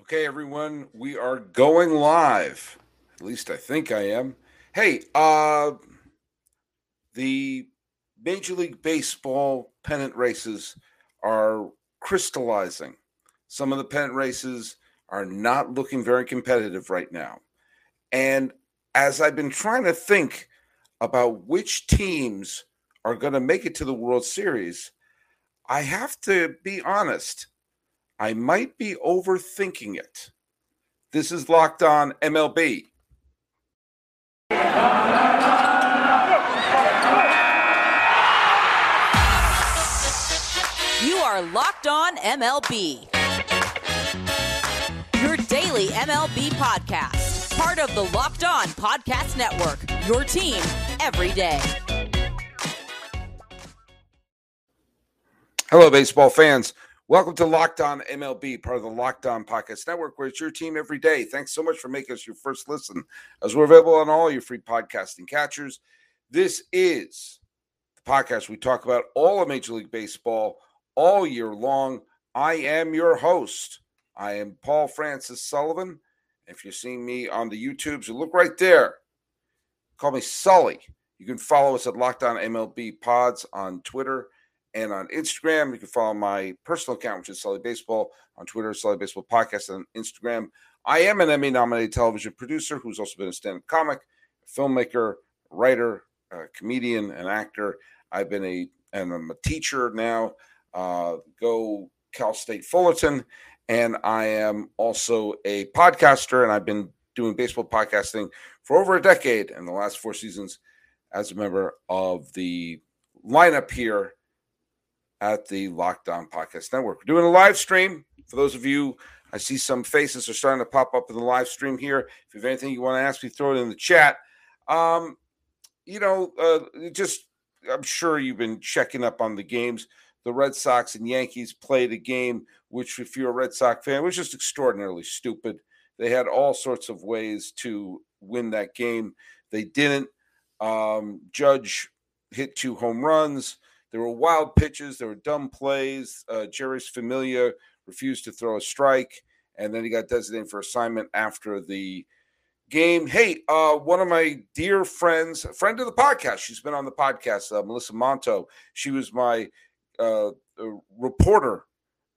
Okay, everyone, we are going live. At least I think I am. Hey, uh the Major League Baseball pennant races are crystallizing. Some of the pennant races are not looking very competitive right now. And as I've been trying to think about which teams are going to make it to the World Series, I have to be honest. I might be overthinking it. This is Locked On MLB. You are Locked On MLB. Your daily MLB podcast. Part of the Locked On Podcast Network. Your team every day. Hello, baseball fans. Welcome to Locked On MLB, part of the Locked On Podcast Network, where it's your team every day. Thanks so much for making us your first listen, as we're available on all your free podcasting catchers. This is the podcast we talk about all of Major League Baseball all year long. I am your host. I am Paul Francis Sullivan. If you're seeing me on the YouTubes, you look right there. Call me Sully. You can follow us at Locked On MLB Pods on Twitter and on Instagram. You can follow my personal account, which is Sully Baseball, on Twitter, Sully Baseball Podcast, on Instagram. I am an Emmy nominated television producer who's also been a stand up comic, filmmaker, writer, uh, comedian, and actor. I've been a, and I'm a teacher now. Uh, go Cal State Fullerton. And I am also a podcaster, and I've been doing baseball podcasting for over a decade and the last four seasons as a member of the lineup here at the Locked On Podcast Network. We're doing a live stream. For those of you, I see some faces are starting to pop up in the live stream here. If you have anything you want to ask me, throw it in the chat. Um, you know, uh, just I'm sure you've been checking up on the games. The Red Sox and Yankees played a game, which, if you're a Red Sox fan, was just extraordinarily stupid. They had all sorts of ways to win that game. They didn't. Um, Judge hit two home runs. There were wild pitches. There were dumb plays. Uh, Jeurys Familia refused to throw a strike, and then he got designated for assignment after the game. Hey, uh, one of my dear friends, friend of the podcast, she's been on the podcast, uh, Melissa Monto. She was my uh, reporter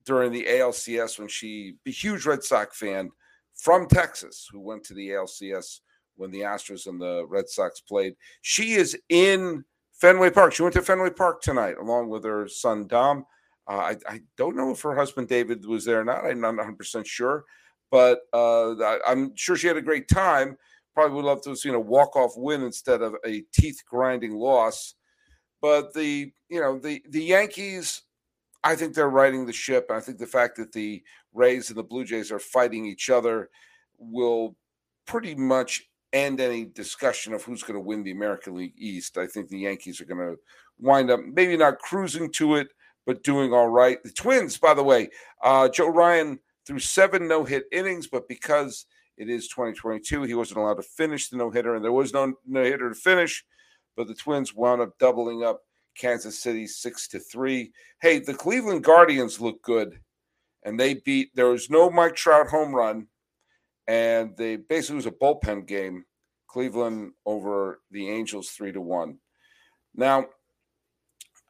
during the ALCS when she, a huge Red Sox fan from Texas, who went to the ALCS when the Astros and the Red Sox played. She is in Fenway Park. She went to Fenway Park tonight along with her son Dom. Uh, I, I, don't know if her husband David was there or not. I'm not 100 percent sure, but uh, I, am sure she had a great time. Probably would love to have seen a walk off win instead of a teeth grinding loss. But the you know the the Yankees, I think they're riding the ship. I think the fact that the Rays and the Blue Jays are fighting each other will pretty much end any discussion of who's going to win the American League East. I think the Yankees are going to wind up maybe not cruising to it, but doing all right. The Twins, by the way, uh, Joe Ryan threw seven no hit innings, but because it is 2022, he wasn't allowed to finish the no hitter, and there was no no hitter to finish. But the Twins wound up doubling up Kansas City six to three. Hey, the Cleveland Guardians look good, and they beat. There was no Mike Trout home run and they basically was a bullpen game. Cleveland over the Angels three to one. Now,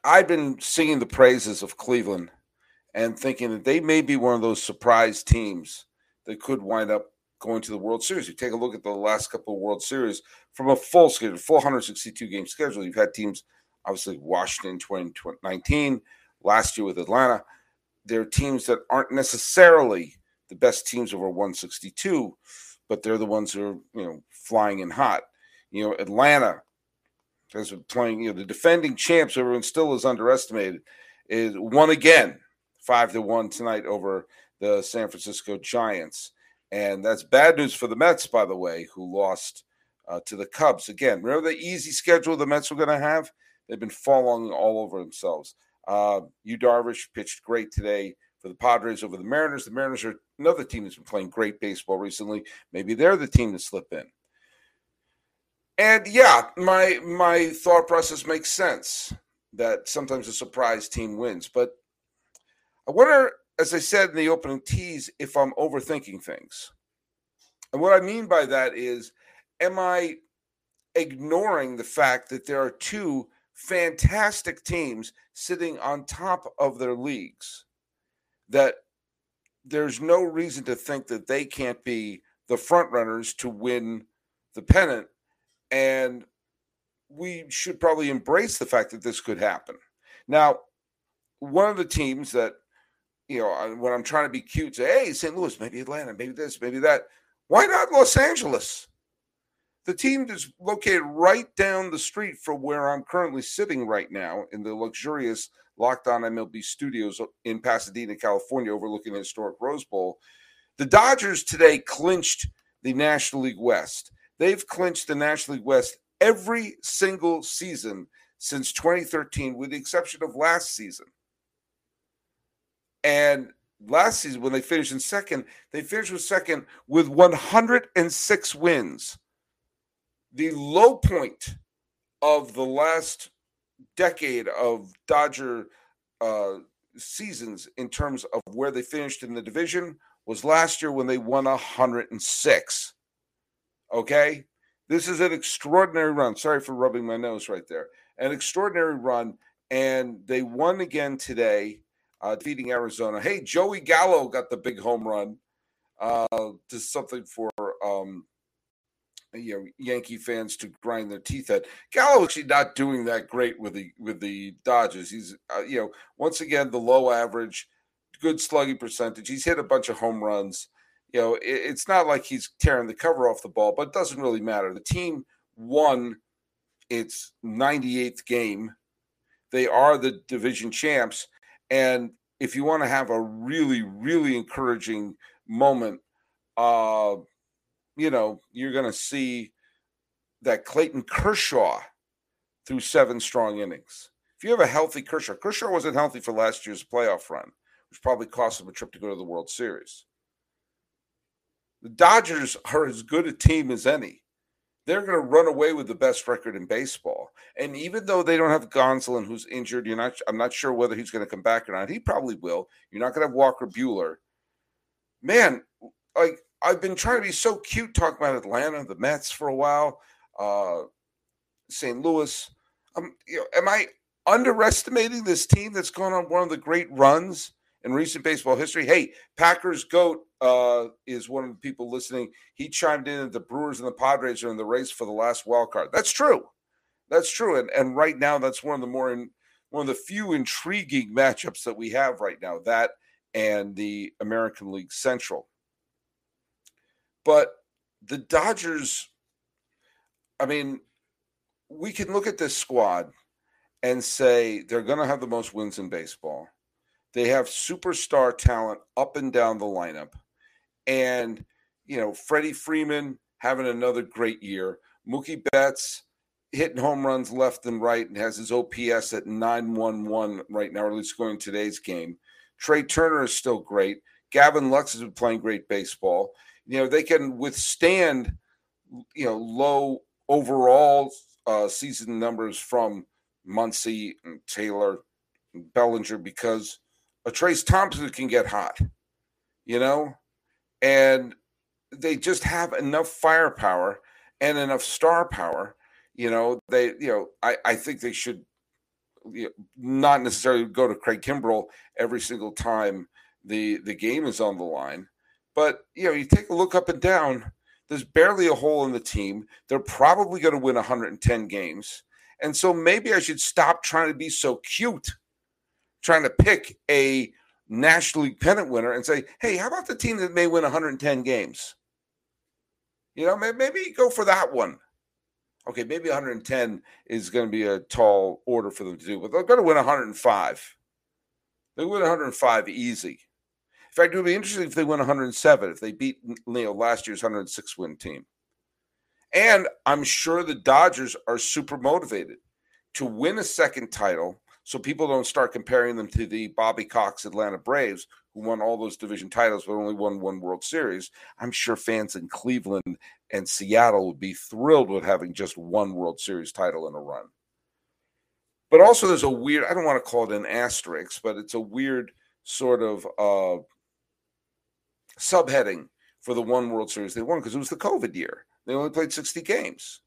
I've been singing the praises of Cleveland and thinking that they may be one of those surprise teams that could wind up going to the World Series. You take a look at the last couple of World Series from a full schedule, 462 game schedule. You've had teams, obviously Washington 2019, last year with Atlanta. They're teams that aren't necessarily the best teams over 162, but they're the ones who are you know flying in hot. You know, Atlanta has been playing. You know, the defending champs, everyone still is underestimated, is won again, five to one tonight over the San Francisco Giants, and that's bad news for the Mets, by the way, who lost uh, to the Cubs again. Remember the easy schedule the Mets were going to have? They've been falling all over themselves. Uh, Yu Darvish pitched great today for the Padres over the Mariners. The Mariners are another team that's been playing great baseball recently. Maybe they're the team to slip in. And yeah, my my thought process makes sense that sometimes a surprise team wins, but I wonder as I said in the opening tease, if I'm overthinking things. And what I mean by that is, am I ignoring the fact that there are two fantastic teams sitting on top of their leagues that there's no reason to think that they can't be the front runners to win the pennant. And we should probably embrace the fact that this could happen. Now one of the teams that you know when i'm trying to be cute say hey st louis maybe atlanta maybe this maybe that. Why not los angeles? The team is located right down the street from where I'm currently sitting right now in the luxurious Locked On MLB studios in Pasadena, California, overlooking the historic Rose Bowl. The Dodgers today clinched the National League West. They've clinched the National League West every single season since 2013, with the exception of last season. And last season, when they finished in second, they finished with second with 106 wins the low point of the last decade of Dodger uh, seasons in terms of where they finished in the division was last year when they won 106. Okay? This is an extraordinary run. Sorry for rubbing my nose right there. An extraordinary run. And they won again today, uh, defeating Arizona. Hey, Joey Gallo got the big home run. Uh, just something for um, you know Yankee fans to grind their teeth at. Gallo actually not doing that great with the with the Dodgers. He's uh, you know once again the low average, good slugging percentage. He's hit a bunch of home runs. You know it, it's not like he's tearing the cover off the ball, but it doesn't really matter. The team won its 98th game. They are the division champs, and if you want to have a really really encouraging moment. Uh, you know, you're going to see that Clayton Kershaw threw seven strong innings. If you have a healthy Kershaw, Kershaw wasn't healthy for last year's playoff run, which probably cost him a trip to go to the World Series. The Dodgers are as good a team as any. They're going to run away with the best record in baseball. And even though they don't have Gonsolin, who's injured, you're not. I'm not sure whether he's going to come back or not. He probably will. You're not going to have Walker Buehler. Man, like I've been trying to be so cute talking about Atlanta, the Mets for a while, uh, St. Louis. Um, you know, am I underestimating this team that's going on one of the great runs in recent baseball history? Hey, Packers goat uh, is one of the people listening. He chimed in that the Brewers and the Padres are in the race for the last wild card. That's true. That's true. And and right now, that's one of the more in, one of the few intriguing matchups that we have right now. That and the American League Central. But the Dodgers, I mean, we can look at this squad and say they're going to have the most wins in baseball. They have superstar talent up and down the lineup. And, you know, Freddie Freeman having another great year. Mookie Betts hitting home runs left and right and has his OPS at 911 right now, or at least going today's game. Trea Turner is still great. Gavin Lux has been playing great baseball you know they can withstand you know low overall uh, season numbers from Muncy and Taylor and Bellinger because a Trayce Thompson can get hot, you know, and they just have enough firepower and enough star power. You know, they you know I I think they should you know, not necessarily go to Craig Kimbrel every single time the the game is on the line but you know, you take a look up and down. There's barely a hole in the team. They're probably going to win 110 games, and so maybe I should stop trying to be so cute, trying to pick a National League pennant winner and say, "Hey, how about the team that may win 110 games?" You know, maybe go for that one. Okay, maybe 110 is going to be a tall order for them to do, but they're going to win 105. They win 105 easy. In fact, it would be interesting if they win 107, if they beat you know, last year's 106 win team. And I'm sure the Dodgers are super motivated to win a second title so people don't start comparing them to the Bobby Cox Atlanta Braves, who won all those division titles but only won one World Series. I'm sure fans in Cleveland and Seattle would be thrilled with having just one World Series title in a run. But also, there's a weird, I don't want to call it an asterisk, but it's a weird sort of uh, subheading for the one World Series they won because it was the COVID year. They only played 60 games.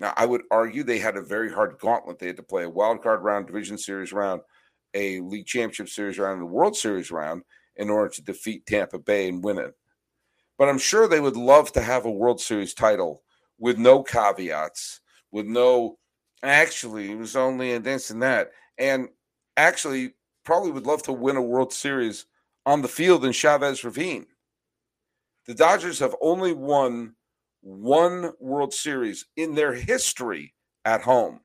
Now, I would argue they had a very hard gauntlet. They had to play a wild card round, division series round, a league championship series round, and a World Series round in order to defeat Tampa Bay and win it. But I'm sure they would love to have a World Series title with no caveats, with no actually, it was only a this and that. And actually, probably would love to win a World Series on the field in Chavez Ravine. The Dodgers have only won one World Series in their history at home.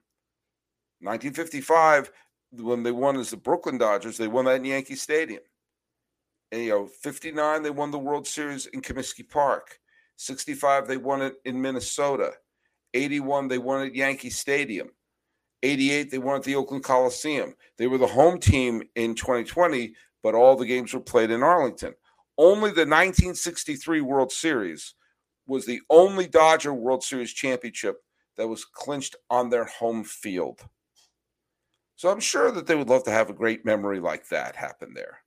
1955, when they won as the Brooklyn Dodgers, they won that in Yankee Stadium. And, you know, 59, they won the World Series in Comiskey Park. 65, they won it in Minnesota. 81, they won at Yankee Stadium. 88, they won at the Oakland Coliseum. They were the home team in 2020, but all the games were played in Arlington. Only the 1963 World Series was the only Dodger World Series championship that was clinched on their home field. So I'm sure that they would love to have a great memory like that happen there.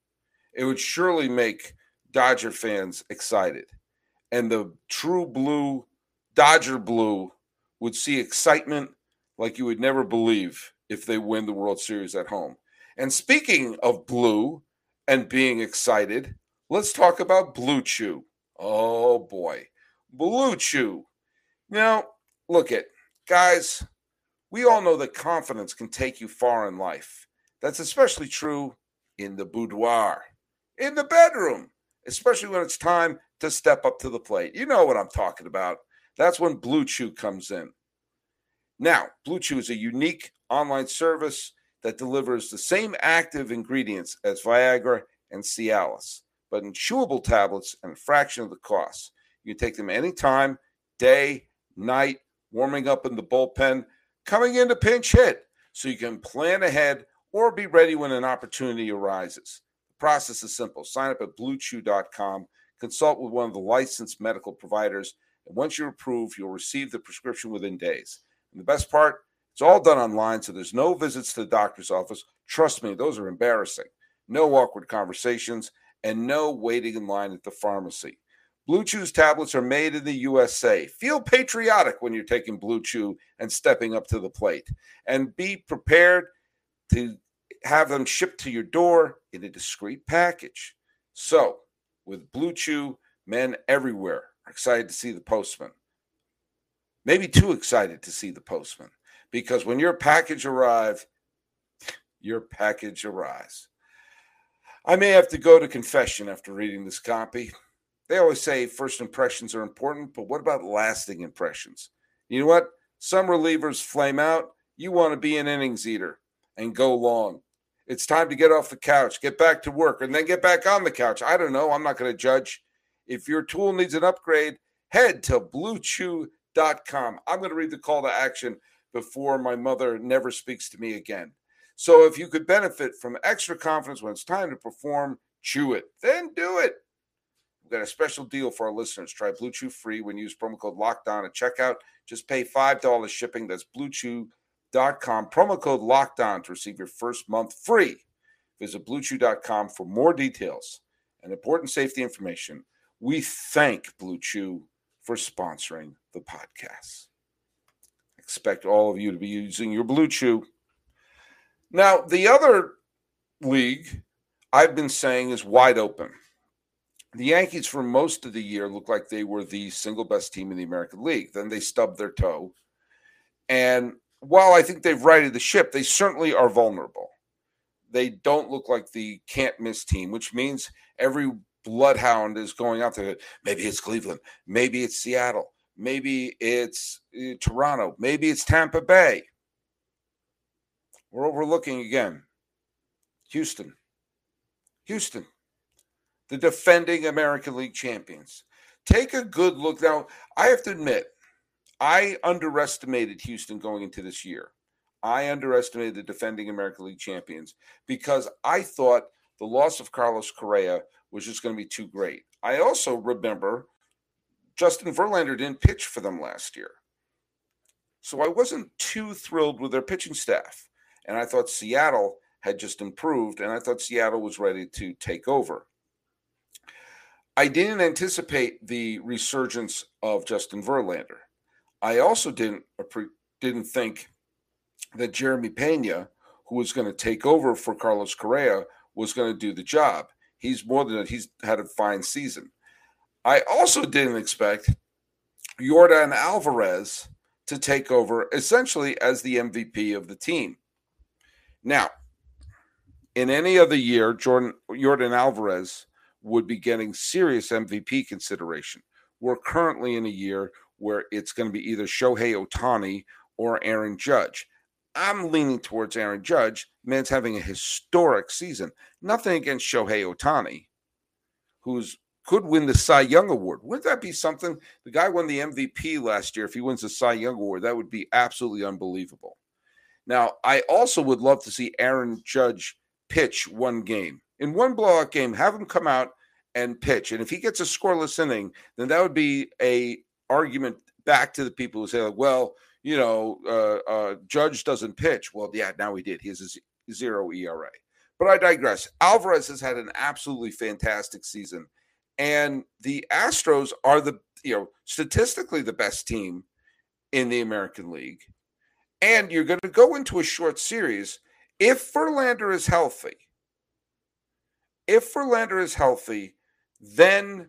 It would surely make Dodger fans excited. And the true blue, Dodger blue, would see excitement like you would never believe if they win the World Series at home. And speaking of blue and being excited, let's talk about Blue Chew. Oh boy, Blue Chew. Now, look at guys, we all know that confidence can take you far in life. That's especially true in the boudoir, in the bedroom, especially when it's time to step up to the plate. You know what I'm talking about. That's when Blue Chew comes in. Now, Blue Chew is a unique online service that delivers the same active ingredients as Viagra and Cialis, but in chewable tablets and a fraction of the cost. You can take them anytime, day, night, warming up in the bullpen, coming in to pinch hit, so you can plan ahead or be ready when an opportunity arises. The process is simple. Sign up at bluechew.com, consult with one of the licensed medical providers, and once you're approved, you'll receive the prescription within days. And the best part, it's all done online, so there's no visits to the doctor's office. Trust me, those are embarrassing. No awkward conversations and no waiting in line at the pharmacy. Blue Chew's tablets are made in the USA. Feel patriotic when you're taking Blue Chew and stepping up to the plate. And be prepared to have them shipped to your door in a discreet package. So, with Blue Chew, men everywhere are excited to see the postman maybe too excited to see the postman because when your package arrives, your package arrives. I may have to go to confession after reading this copy. They always say first impressions are important, but what about lasting impressions? You know what? Some relievers flame out. You want to be an innings eater and go long. It's time to get off the couch, get back to work, and then get back on the couch. I don't know. I'm not going to judge. If your tool needs an upgrade, head to bluechew.com. I'm going to read the call to action before my mother never speaks to me again. So if you could benefit from extra confidence when it's time to perform, chew it. Then do it. We've got a special deal for our listeners. Try Blue Chew free when you use promo code LOCKDOWN at checkout. Just pay $5 shipping. That's bluechew.com. Promo code LOCKDOWN to receive your first month free. Visit bluechew.com for more details and important safety information. We thank Blue Chew for sponsoring the podcast. Expect all of you to be using your Blue Chew. Now, the other league I've been saying is wide open. The Yankees, for most of the year, looked like they were the single best team in the American League. Then they stubbed their toe. And while I think they've righted the ship, they certainly are vulnerable. They don't look like the can't miss team, which means every bloodhound is going out there. Maybe it's Cleveland. Maybe it's Seattle. Maybe it's uh, Toronto. Maybe it's Tampa Bay. We're overlooking again. Houston. Houston, the defending American League champions. Take a good look. Now, I have to admit, I underestimated Houston going into this year. I underestimated the defending American League champions because I thought the loss of Carlos Correa was just going to be too great. I also remember Justin Verlander didn't pitch for them last year. So I wasn't too thrilled with their pitching staff. And I thought Seattle had just improved, and I thought Seattle was ready to take over. I didn't anticipate the resurgence of Justin Verlander. I also didn't didn't think that Jeremy Pena, who was going to take over for Carlos Correa, was going to do the job. He's more than that. He's had a fine season. I also didn't expect Yordan Alvarez to take over essentially as the MVP of the team. Now, in any other year, Jordan Yordan Alvarez would be getting serious MVP consideration. We're currently in a year where it's going to be either Shohei Ohtani or Aaron Judge. I'm leaning towards Aaron Judge. Man's having a historic season. Nothing against Shohei Ohtani, who's could win the Cy Young Award. Wouldn't that be something? The guy won the MVP last year. If he wins the Cy Young Award, that would be absolutely unbelievable. Now, I also would love to see Aaron Judge pitch one game. In one blowout game, have him come out and pitch. And if he gets a scoreless inning, then that would be a argument back to the people who say, like, well, you know, uh, uh, Judge doesn't pitch. Well, yeah, now he did. He has a zero ERA. But I digress. Alvarez has had an absolutely fantastic season. And the Astros are the, you know, statistically the best team in the American League. And you're going to go into a short series if Verlander is healthy. If Verlander is healthy, then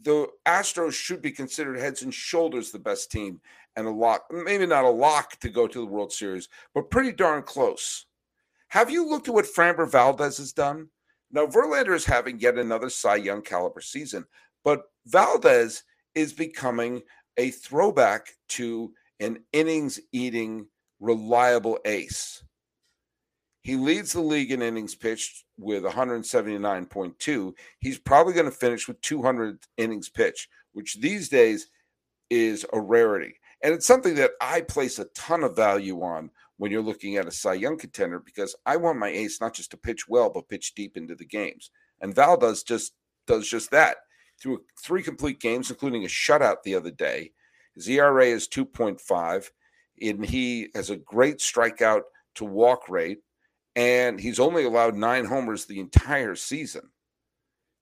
the Astros should be considered heads and shoulders the best team and a lock, maybe not a lock to go to the World Series, but pretty darn close. Have you looked at what Framber Valdez has done? Now, Verlander is having yet another Cy Young caliber season, but Valdez is becoming a throwback to an innings eating, reliable ace. He leads the league in innings pitched with 179.2. He's probably going to finish with 200 innings pitched, which these days is a rarity. And it's something that I place a ton of value on when you're looking at a Cy Young contender because I want my ace not just to pitch well, but pitch deep into the games. And Valdez just does just that. Through three complete games, including a shutout the other day, his ERA is 2.5, and he has a great strikeout to walk rate and he's only allowed nine homers the entire season.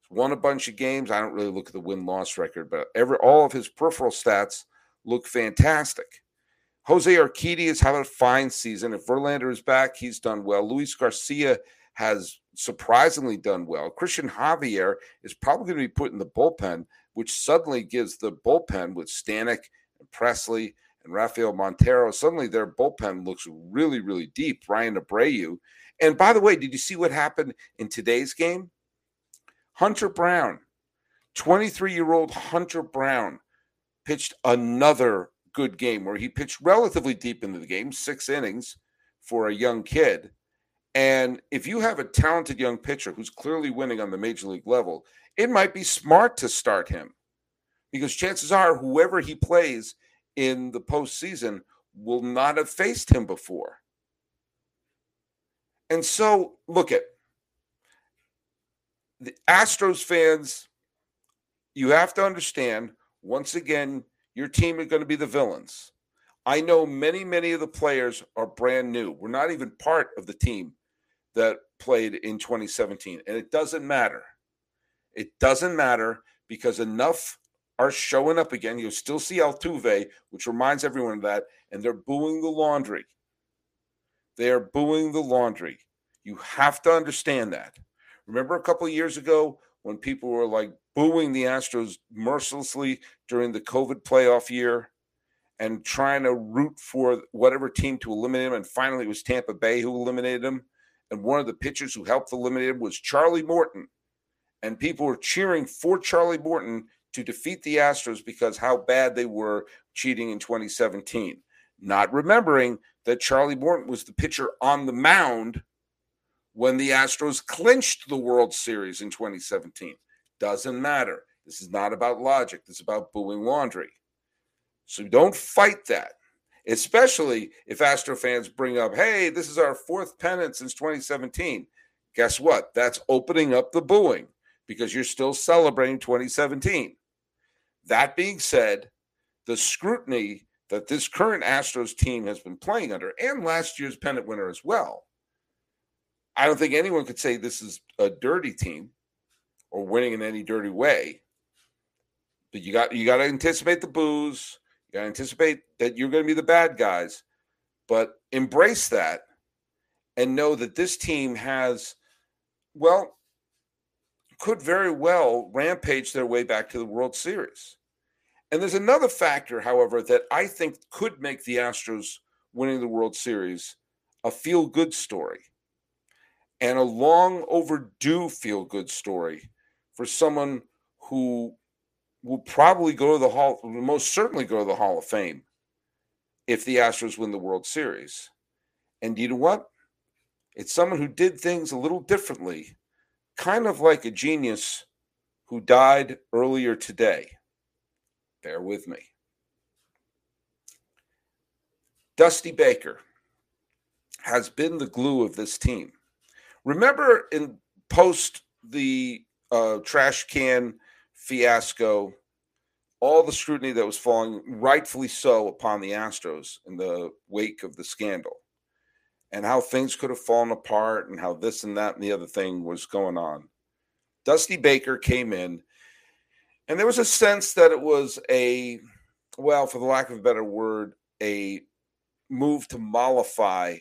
He's won a bunch of games. I don't really look at the win loss record, but every all of his peripheral stats look fantastic. Jose Urquidy is having a fine season. If Verlander is back, he's done well. Luis Garcia has surprisingly done well. Cristian Javier is probably going to be put in the bullpen, which suddenly gives the bullpen with Stanek and Pressly and Rafael Montero. Suddenly their bullpen looks really, really deep. Bryan Abreu and by the way, did you see what happened in today's game? Hunter Brown, 23 year old Hunter Brown, pitched another good game where he pitched relatively deep into the game, six innings for a young kid. And if you have a talented young pitcher who's clearly winning on the major league level, it might be smart to start him because chances are whoever he plays in the postseason will not have faced him before. And so, look at the Astros fans. You have to understand, once again, your team is going to be the villains. I know many, many of the players are brand new. We're not even part of the team that played in 2017. And it doesn't matter. It doesn't matter because enough are showing up again. You'll still see Altuve, which reminds everyone of that, and they're booing the laundry. They are booing the laundry. You have to understand that. Remember a couple years ago when people were like booing the Astros mercilessly during the COVID playoff year and trying to root for whatever team to eliminate him. And finally, it was Tampa Bay who eliminated him. And one of the pitchers who helped eliminate him was Charlie Morton. And people were cheering for Charlie Morton to defeat the Astros because how bad they were cheating in 2017. Not remembering that Charlie Morton was the pitcher on the mound when the Astros clinched the World Series in 2017. Doesn't matter. This is not about logic. This is about booing laundry. So don't fight that, especially if Astro fans bring up, hey, this is our fourth pennant since 2017. Guess what? That's opening up the booing because you're still celebrating 2017. That being said, the scrutiny that this current Astros team has been playing under, and last year's pennant winner as well, I don't think anyone could say this is a dirty team or winning in any dirty way. But you got you got to anticipate the boos. You got to anticipate that you're going to be the bad guys, but embrace that and know that this team has, well, could very well rampage their way back to the World Series. And there's another factor, however, that I think could make the Astros winning the World Series a feel good story and a long overdue feel good story for someone who will probably go to the Hall, will most certainly go to the Hall of Fame if the Astros win the World Series. And you know what? It's someone who did things a little differently, kind of like a genius who died earlier today. Bear with me. Dusty Baker has been the glue of this team. Remember in post the uh, trash can fiasco, all the scrutiny that was falling, rightfully so, upon the Astros in the wake of the scandal, and how things could have fallen apart, and how this and that and the other thing was going on. Dusty Baker came in, and there was a sense that it was a, well, for the lack of a better word, a move to mollify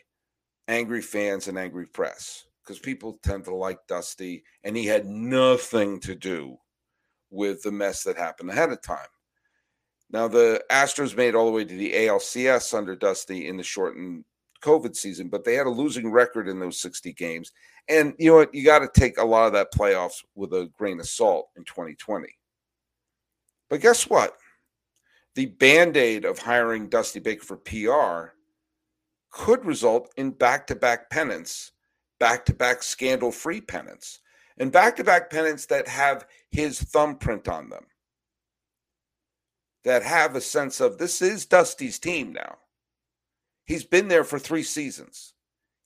angry fans and angry press because people tend to like Dusty, and he had nothing to do with the mess that happened ahead of time. Now, the Astros made all the way to the ALCS under Dusty in the shortened COVID season, but they had a losing record in those 60 games. And you know what? You got to take a lot of that playoffs with a grain of salt in 2020. But guess what? The band aid of hiring Dusty Baker for PR could result in back to back pennants, back to back scandal free pennants, and back to back pennants that have his thumbprint on them, that have a sense of this is Dusty's team now. He's been there for three seasons.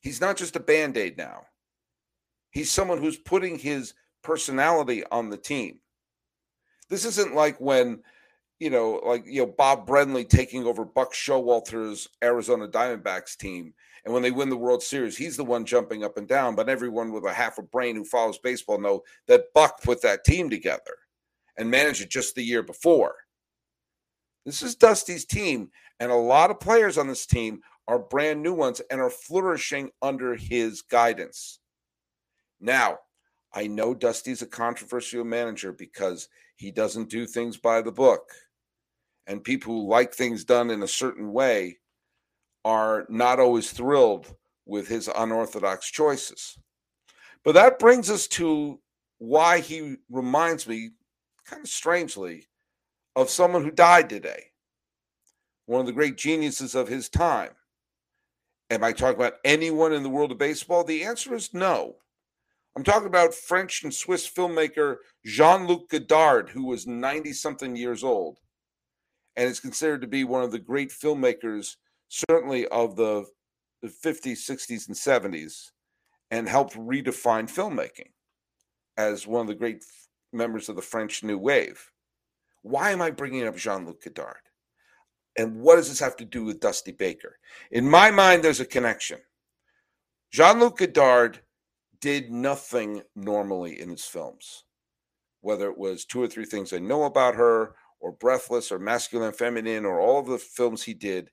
He's not just a band aid now. He's someone who's putting his personality on the team. This isn't like when you know, like you know Bob Brenly taking over Buck Showalter's Arizona Diamondbacks team, and when they win the World Series, he's the one jumping up and down. But everyone with a half a brain who follows baseball know that Buck put that team together and managed it just the year before. This is Dusty's team, and a lot of players on this team are brand new ones and are flourishing under his guidance. Now, I know Dusty's a controversial manager because he doesn't do things by the book and people who like things done in a certain way are not always thrilled with his unorthodox choices. But that brings us to why he reminds me, kind of strangely, of someone who died today, one of the great geniuses of his time. Am I talking about anyone in the world of baseball? The answer is no. I'm talking about French and Swiss filmmaker Jean Luc Godard, who was 90 something years old and is considered to be one of the great filmmakers, certainly of the, the 50s, 60s, and 70s, and helped redefine filmmaking as one of the great members of the French New Wave. Why am I bringing up Jean Luc Godard? And what does this have to do with Dusty Baker? In my mind, there's a connection. Jean Luc Godard did nothing normally in his films, whether it was two or three things I know about her or Breathless or Masculine Feminine or all of the films he did,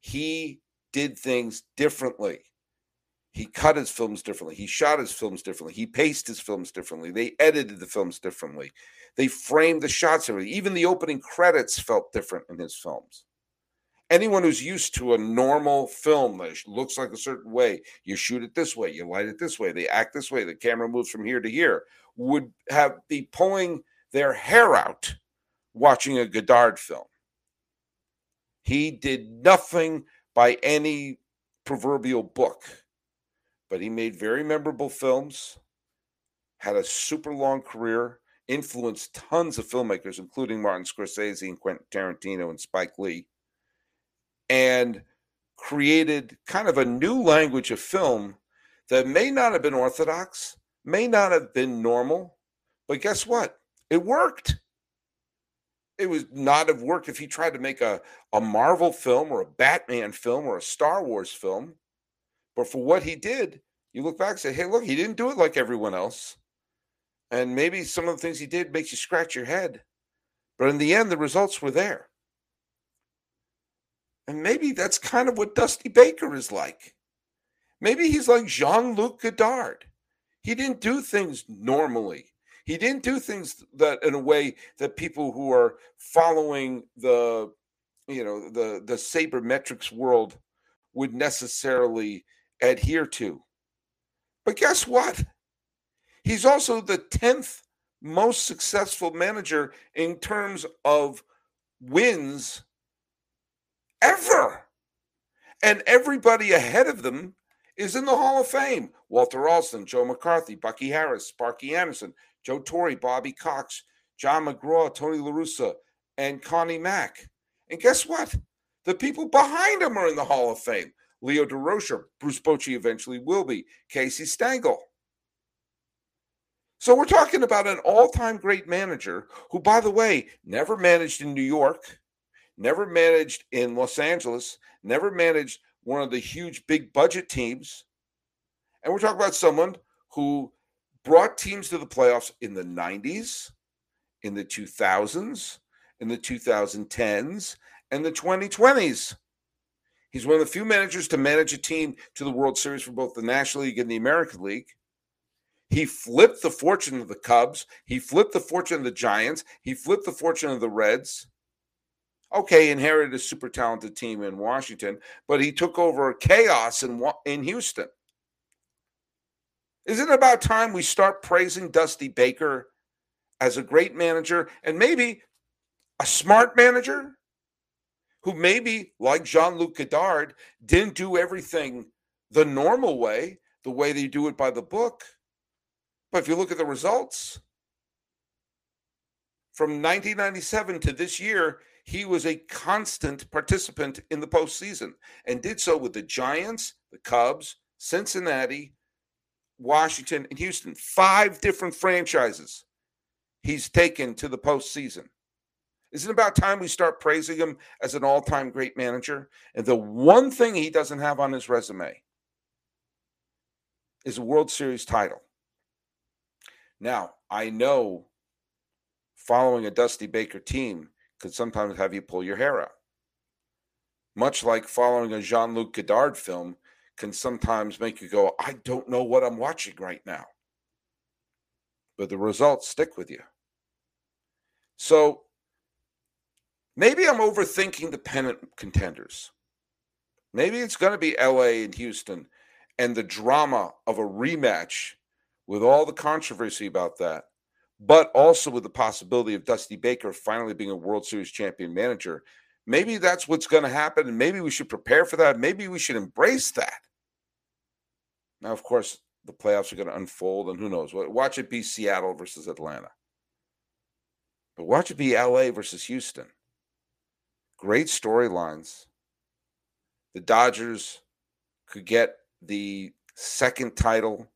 he did things differently. He cut his films differently. He shot his films differently. He paced his films differently. They edited the films differently. They framed the shots differently. Even the opening credits felt different in his films. Anyone who's used to a normal film that looks like a certain way, you shoot it this way, you light it this way, they act this way, the camera moves from here to here, would have be pulling their hair out watching a Godard film. He did nothing by any proverbial book, but he made very memorable films, had a super long career, influenced tons of filmmakers, including Martin Scorsese and Quentin Tarantino and Spike Lee, and created kind of a new language of film that may not have been orthodox, may not have been normal, but guess what? It worked it would not have worked if he tried to make a, a Marvel film or a Batman film or a Star Wars film. But for what he did, you look back and say, hey, look, he didn't do it like everyone else. And maybe some of the things he did makes you scratch your head. But in the end, the results were there. And maybe that's kind of what Dusty Baker is like. Maybe he's like Jean Luc Godard. He didn't do things normally. He didn't do things that in a way that people who are following the, you know, the the sabermetrics world would necessarily adhere to. But guess what? He's also the 10th most successful manager in terms of wins ever. And everybody ahead of them is in the Hall of Fame. Walter Alston, Joe McCarthy, Bucky Harris, Sparky Anderson, Joe Torre, Bobby Cox, John McGraw, Tony LaRussa, and Connie Mack. And guess what? The people behind him are in the Hall of Fame. Leo Durocher, Bruce Bochy eventually will be, Casey Stengel. So we're talking about an all-time great manager who, by the way, never managed in New York, never managed in Los Angeles, never managed one of the huge big budget teams. And we're talking about someone who brought teams to the playoffs in the 90s, in the 2000s, in the 2010s, and the 2020s. He's one of the few managers to manage a team to the World Series for both the National League and the American League. He flipped the fortune of the Cubs. He flipped the fortune of the Giants. He flipped the fortune of the Reds. Okay, inherited a super talented team in Washington, but he took over chaos in in Houston. Isn't it about time we start praising Dusty Baker as a great manager and maybe a smart manager who maybe, like Jean Luc Godard, didn't do everything the normal way, the way they do it by the book? But if you look at the results from 1997 to this year, he was a constant participant in the postseason and did so with the Giants, the Cubs, Cincinnati, Washington, and Houston. Five different franchises he's taken to the postseason. Isn't it about time we start praising him as an all time great manager? And the one thing he doesn't have on his resume is a World Series title. Now, I know following a Dusty Baker team could sometimes have you pull your hair out. Much like following a Jean Luc Godard film can sometimes make you go, I don't know what I'm watching right now. But the results stick with you. So maybe I'm overthinking the pennant contenders. Maybe it's going to be LA and Houston and the drama of a rematch with all the controversy about that, but also with the possibility of Dusty Baker finally being a World Series champion manager. Maybe that's what's going to happen, and maybe we should prepare for that. Maybe we should embrace that. Now, of course, the playoffs are going to unfold, and who knows? Watch it be Seattle versus Atlanta. But watch it be LA versus Houston. Great storylines. The Dodgers could get the second title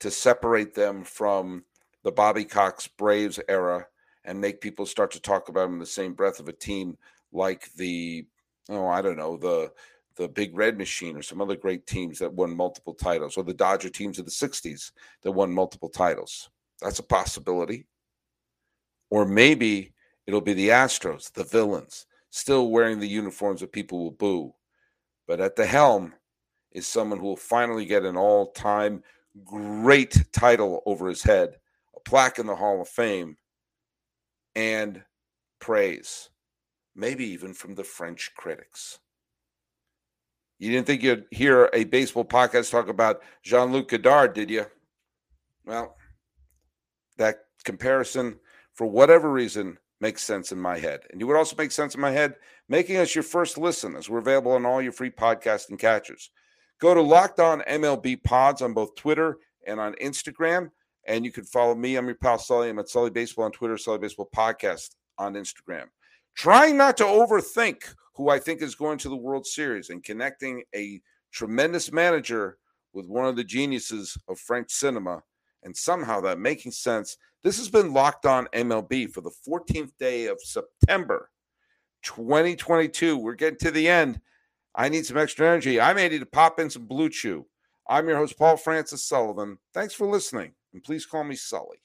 to separate them from the Bobby Cox Braves era and make people start to talk about them in the same breath of a team like the oh I don't know the the Big Red Machine or some other great teams that won multiple titles or the Dodger teams of the 60s that won multiple titles. That's a possibility. Or maybe it'll be the Astros, the villains, still wearing the uniforms that people will boo. But at the helm is someone who will finally get an all time great title over his head, a plaque in the Hall of Fame, and praise, maybe even from the French critics. You didn't think you'd hear a baseball podcast talk about Jean Luc Godard, did you? Well, that comparison, for whatever reason, makes sense in my head. And you would also make sense in my head making us your first listen as we're available on all your free podcasting catchers. Go to Locked On MLB Pods on both Twitter and on Instagram. And you can follow me. I'm your pal Sully. I'm at Sully Baseball on Twitter, Sully Baseball Podcast on Instagram. Trying not to overthink who I think is going to the World Series and connecting a tremendous manager with one of the geniuses of French cinema. And somehow that making sense. This has been Locked On MLB for the 14th day of September 2022. We're getting to the end. I need some extra energy. I may need to pop in some Blue Chew. I'm your host, Paul Francis Sullivan. Thanks for listening, and please call me Sully.